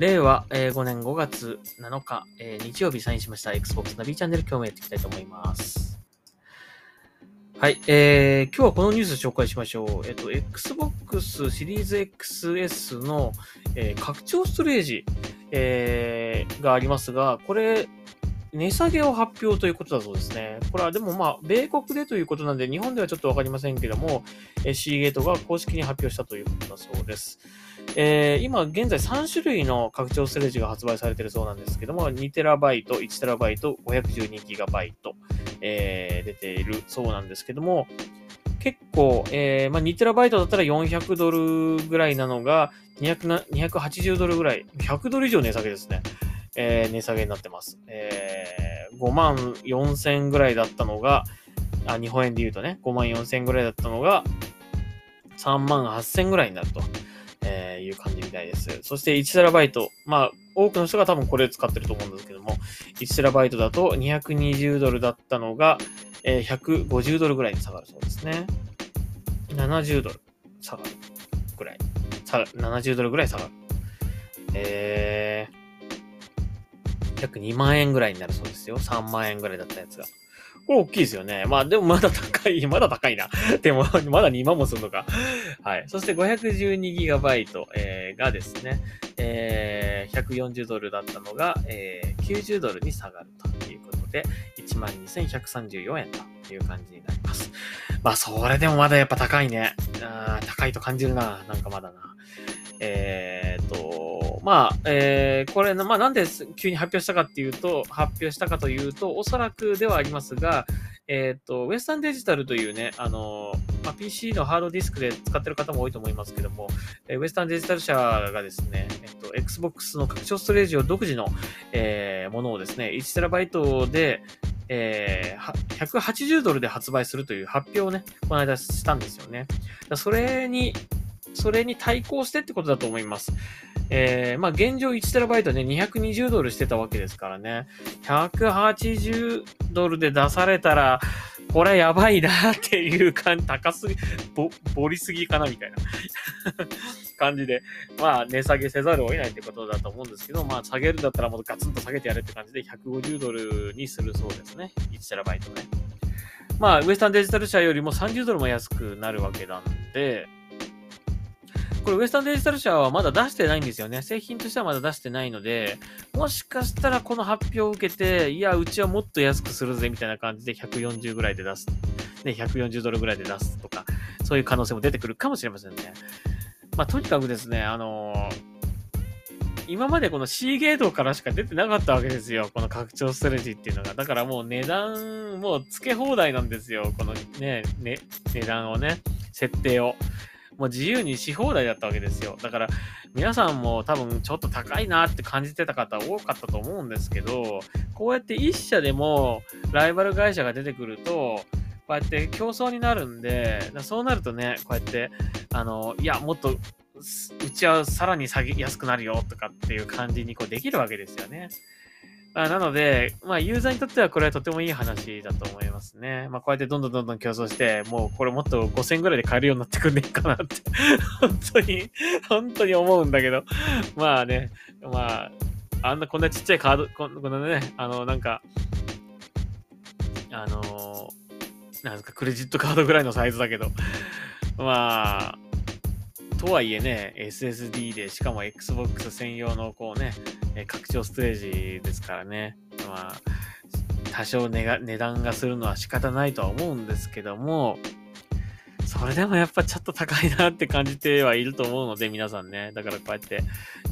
令和5年5月7日、えー、日曜日サインしました Xbox ナビチャンネル今日もやっていきたいと思います。はい、えー、今日はこのニュース紹介しましょう。えっと、Xbox シリーズ XS の、えー、拡張ストレージ、えー、がありますが、これ、値下げを発表ということだそうですね。これはでもまあ、米国でということなんで、日本ではちょっとわかりませんけども、えー、シーゲートが公式に発表したということだそうです。えー、今現在3種類の拡張ストレージが発売されているそうなんですけども、2TB、1TB、512GB、えー、出ているそうなんですけども、結構、えー、まあ、2TB だったら400ドルぐらいなのが、200 280ドルぐらい、100ドル以上値下げですね。えー、値下げになってます。えー、5万4000ぐらいだったのが、あ、日本円で言うとね、5万4000ぐらいだったのが、3万8000ぐらいになると。いう感じみたいです。そして 1TB、まあ、多くの人が多分これ使ってると思うんですけども、1TB だと220ドルだったのが、えー、150ドルぐらいに下がるそうですね。70ドル下がるぐらい。70ドルぐらい下がる。えー、約2万円ぐらいになるそうですよ。3万円ぐらいだったやつが。これ大きいですよね。まあでもまだ高い、まだ高いな。でもまだ2万もするのか。はい。そして 512GB、えー、がですね、えー、140ドルだったのが、えー、90ドルに下がるということで、12,134円という感じになります。まあそれでもまだやっぱ高いね。あ高いと感じるな。なんかまだな。えー、っと、まあ、えー、これ、まあ、なんで急に発表したかっていうと、発表したかというと、おそらくではありますが、えっ、と、ウエスタンデジタルというね、あの、まあ、PC のハードディスクで使ってる方も多いと思いますけども、えウエスタンデジタル社がですね、えっ、と、Xbox の拡張ストレージを独自の、えー、ものをですね、1TB で、えー、180ドルで発売するという発表をね、この間したんですよね。それにそれに対抗してってことだと思います。えー、まあ現状 1TB ね、220ドルしてたわけですからね。180ドルで出されたら、これやばいなっていう感じ、高すぎ、ぼ、ぼりすぎかなみたいな感じで、まあ値下げせざるを得ないってことだと思うんですけど、まあ下げるんだったらもうガツンと下げてやれって感じで150ドルにするそうですね。1TB ね。まあウエスタンデジタル社よりも30ドルも安くなるわけなんで、これウエスタンデジタル社はまだ出してないんですよね。製品としてはまだ出してないので、もしかしたらこの発表を受けて、いや、うちはもっと安くするぜみたいな感じで140ぐらいで出す。ね、140ドルぐらいで出すとか、そういう可能性も出てくるかもしれませんね。まあ、とにかくですね、あのー今までこの C ゲートからしか出てなかったわけですよ。この拡張ストレージっていうのが。だからもう値段、もう付け放題なんですよ。このね、ね、値段をね、設定を。もう自由にし放題だったわけですよ。だから、皆さんも多分ちょっと高いなって感じてた方多かったと思うんですけど、こうやって一社でもライバル会社が出てくると、こうやって競争になるんで、そうなるとね、こうやって、あの、いや、もっと、うちはさらに下げ安くなるよとかっていう感じにこうできるわけですよね。あなので、まあ、ユーザーにとってはこれはとてもいい話だと思いますね。まあ、こうやってどんどんどんどん競争して、もうこれもっと5000ぐらいで買えるようになってくんねえかなって 本当に、本当に思うんだけど。まあね、まあ、あんなこんなちっちゃいカード、こんなね、あの、なんか、あのなんか、クレジットカードぐらいのサイズだけど、まあ、とはいえね、SSD で、しかも Xbox 専用のこうね、拡張ステージですからね。まあ、多少値が値段がするのは仕方ないとは思うんですけども、それでもやっぱちょっと高いなって感じてはいると思うので、皆さんね。だからこうやって、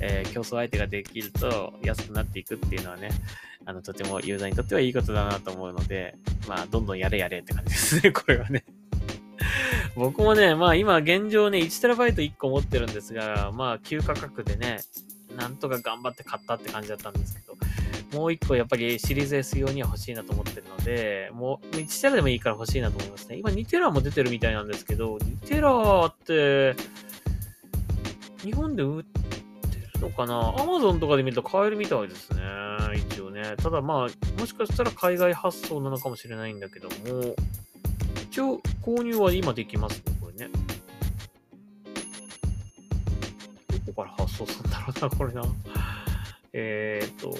えー、競争相手ができると安くなっていくっていうのはね、あの、とてもユーザーにとってはいいことだなと思うので、まあ、どんどんやれやれって感じですね、これはね。僕もね、まあ今現状ね、1TB1 個持ってるんですが、まあ旧価格でね、なんとか頑張って買ったって感じだったんですけど、もう1個やっぱりシリーズ S 用には欲しいなと思ってるので、もう1テラでもいいから欲しいなと思いますね。今2テラも出てるみたいなんですけど、2テラって、日本で売ってるのかな ?Amazon とかで見ると買えるみたいですね。一応ね。ただまあ、もしかしたら海外発送なのかもしれないんだけども、一応購入は今できますね、これね。どこから発送するんだろうな、これな。えっ、と、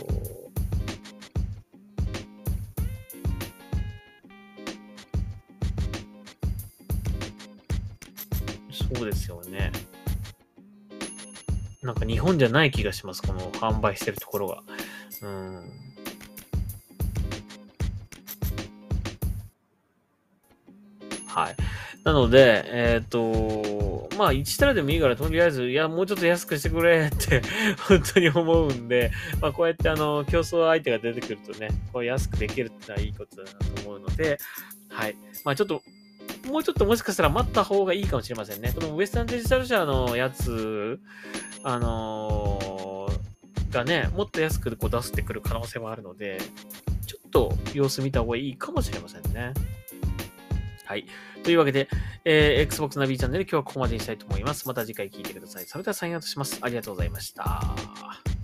そうですよね。なんか日本じゃない気がします、この販売してるところが。うん。はい。なので、えっ、と、まあ、1テラでもいいから、とりあえず、いや、もうちょっと安くしてくれって 本当に思うんで、まあ、こうやって、あの、競争相手が出てくるとね、こう安くできるってのはいいことだなと思うので、はい。まあ、ちょっと、もうちょっともしかしたら待った方がいいかもしれませんね。このウエスタンデジタル社のやつ、あのーがね、もっと安くこう出してくる可能性もあるので、ちょっと様子見た方がいいかもしれませんね。はい。というわけで、えー Xbox ナビチャンネル今日はここまでにしたいと思います。また次回聞いてください。それではサインアウトします。ありがとうございました。